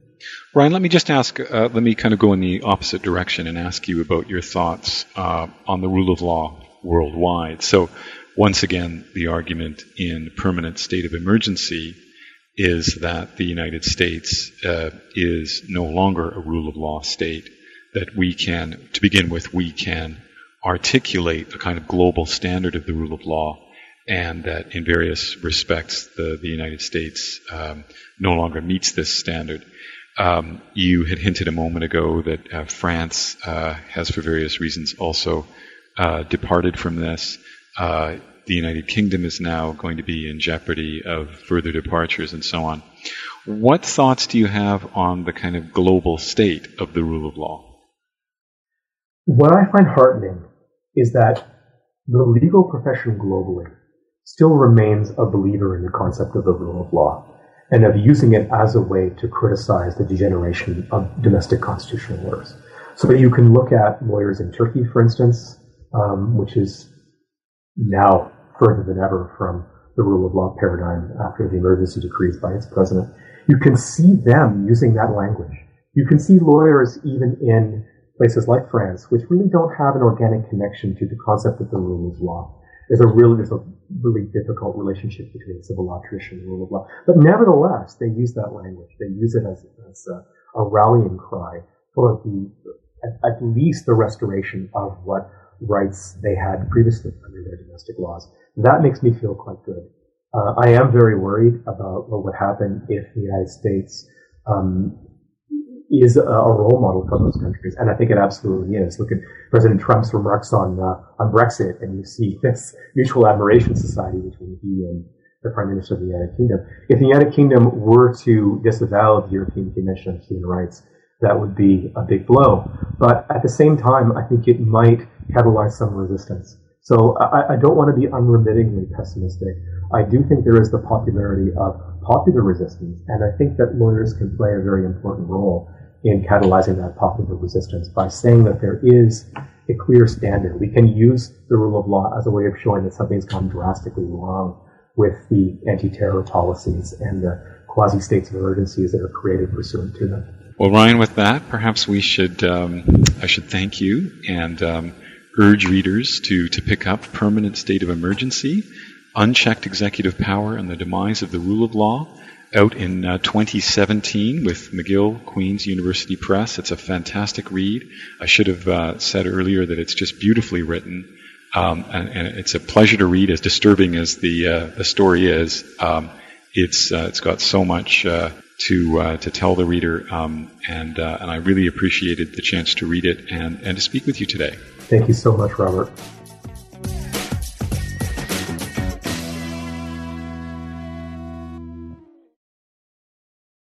Ryan, let me just ask, uh, let me kind of go in the opposite direction and ask you about your thoughts uh, on the rule of law worldwide. So, once again, the argument in permanent state of emergency is that the United States uh, is no longer a rule of law state, that we can, to begin with, we can articulate a kind of global standard of the rule of law, and that in various respects the, the United States um, no longer meets this standard. Um, you had hinted a moment ago that uh, France uh, has, for various reasons, also uh, departed from this. Uh, the United Kingdom is now going to be in jeopardy of further departures and so on. What thoughts do you have on the kind of global state of the rule of law? What I find heartening is that the legal profession globally still remains a believer in the concept of the rule of law and of using it as a way to criticize the degeneration of domestic constitutional orders. So that you can look at lawyers in Turkey, for instance, um, which is now further than ever from the rule of law paradigm after the emergency decrees by its president. You can see them using that language. You can see lawyers even in places like France, which really don't have an organic connection to the concept of the rule of law. There's a really, there's a really difficult relationship between civil law tradition and rule of law. But nevertheless, they use that language. They use it as, as a, a rallying cry for the, at, at least the restoration of what rights they had previously under their domestic laws. That makes me feel quite good. Uh, I am very worried about what would happen if the United States um, is a, role model for those countries, and I think it absolutely is. Look at President Trump's remarks on uh, on Brexit, and you see this mutual admiration society between he and the Prime Minister of the United Kingdom. If the United Kingdom were to disavow the European Convention on Human Rights, that would be a big blow. But at the same time, I think it might catalyze some resistance. So I, I don't want to be unremittingly pessimistic. I do think there is the popularity of popular resistance, and I think that lawyers can play a very important role in catalyzing that popular resistance by saying that there is a clear standard. We can use the rule of law as a way of showing that something's gone drastically wrong with the anti-terror policies and the quasi-states of emergencies that are created pursuant to them. Well, Ryan, with that, perhaps we should, um, I should thank you and um, urge readers to, to pick up Permanent State of Emergency, Unchecked Executive Power and the Demise of the Rule of Law, out in uh, 2017 with McGill Queen's University Press. It's a fantastic read. I should have uh, said earlier that it's just beautifully written. Um, and, and, it's a pleasure to read, as disturbing as the uh, the story is. Um, it's uh, it's got so much uh, to uh, to tell the reader, um, and and I really appreciated the chance to read it and and to speak with you today. Thank you so much, Robert.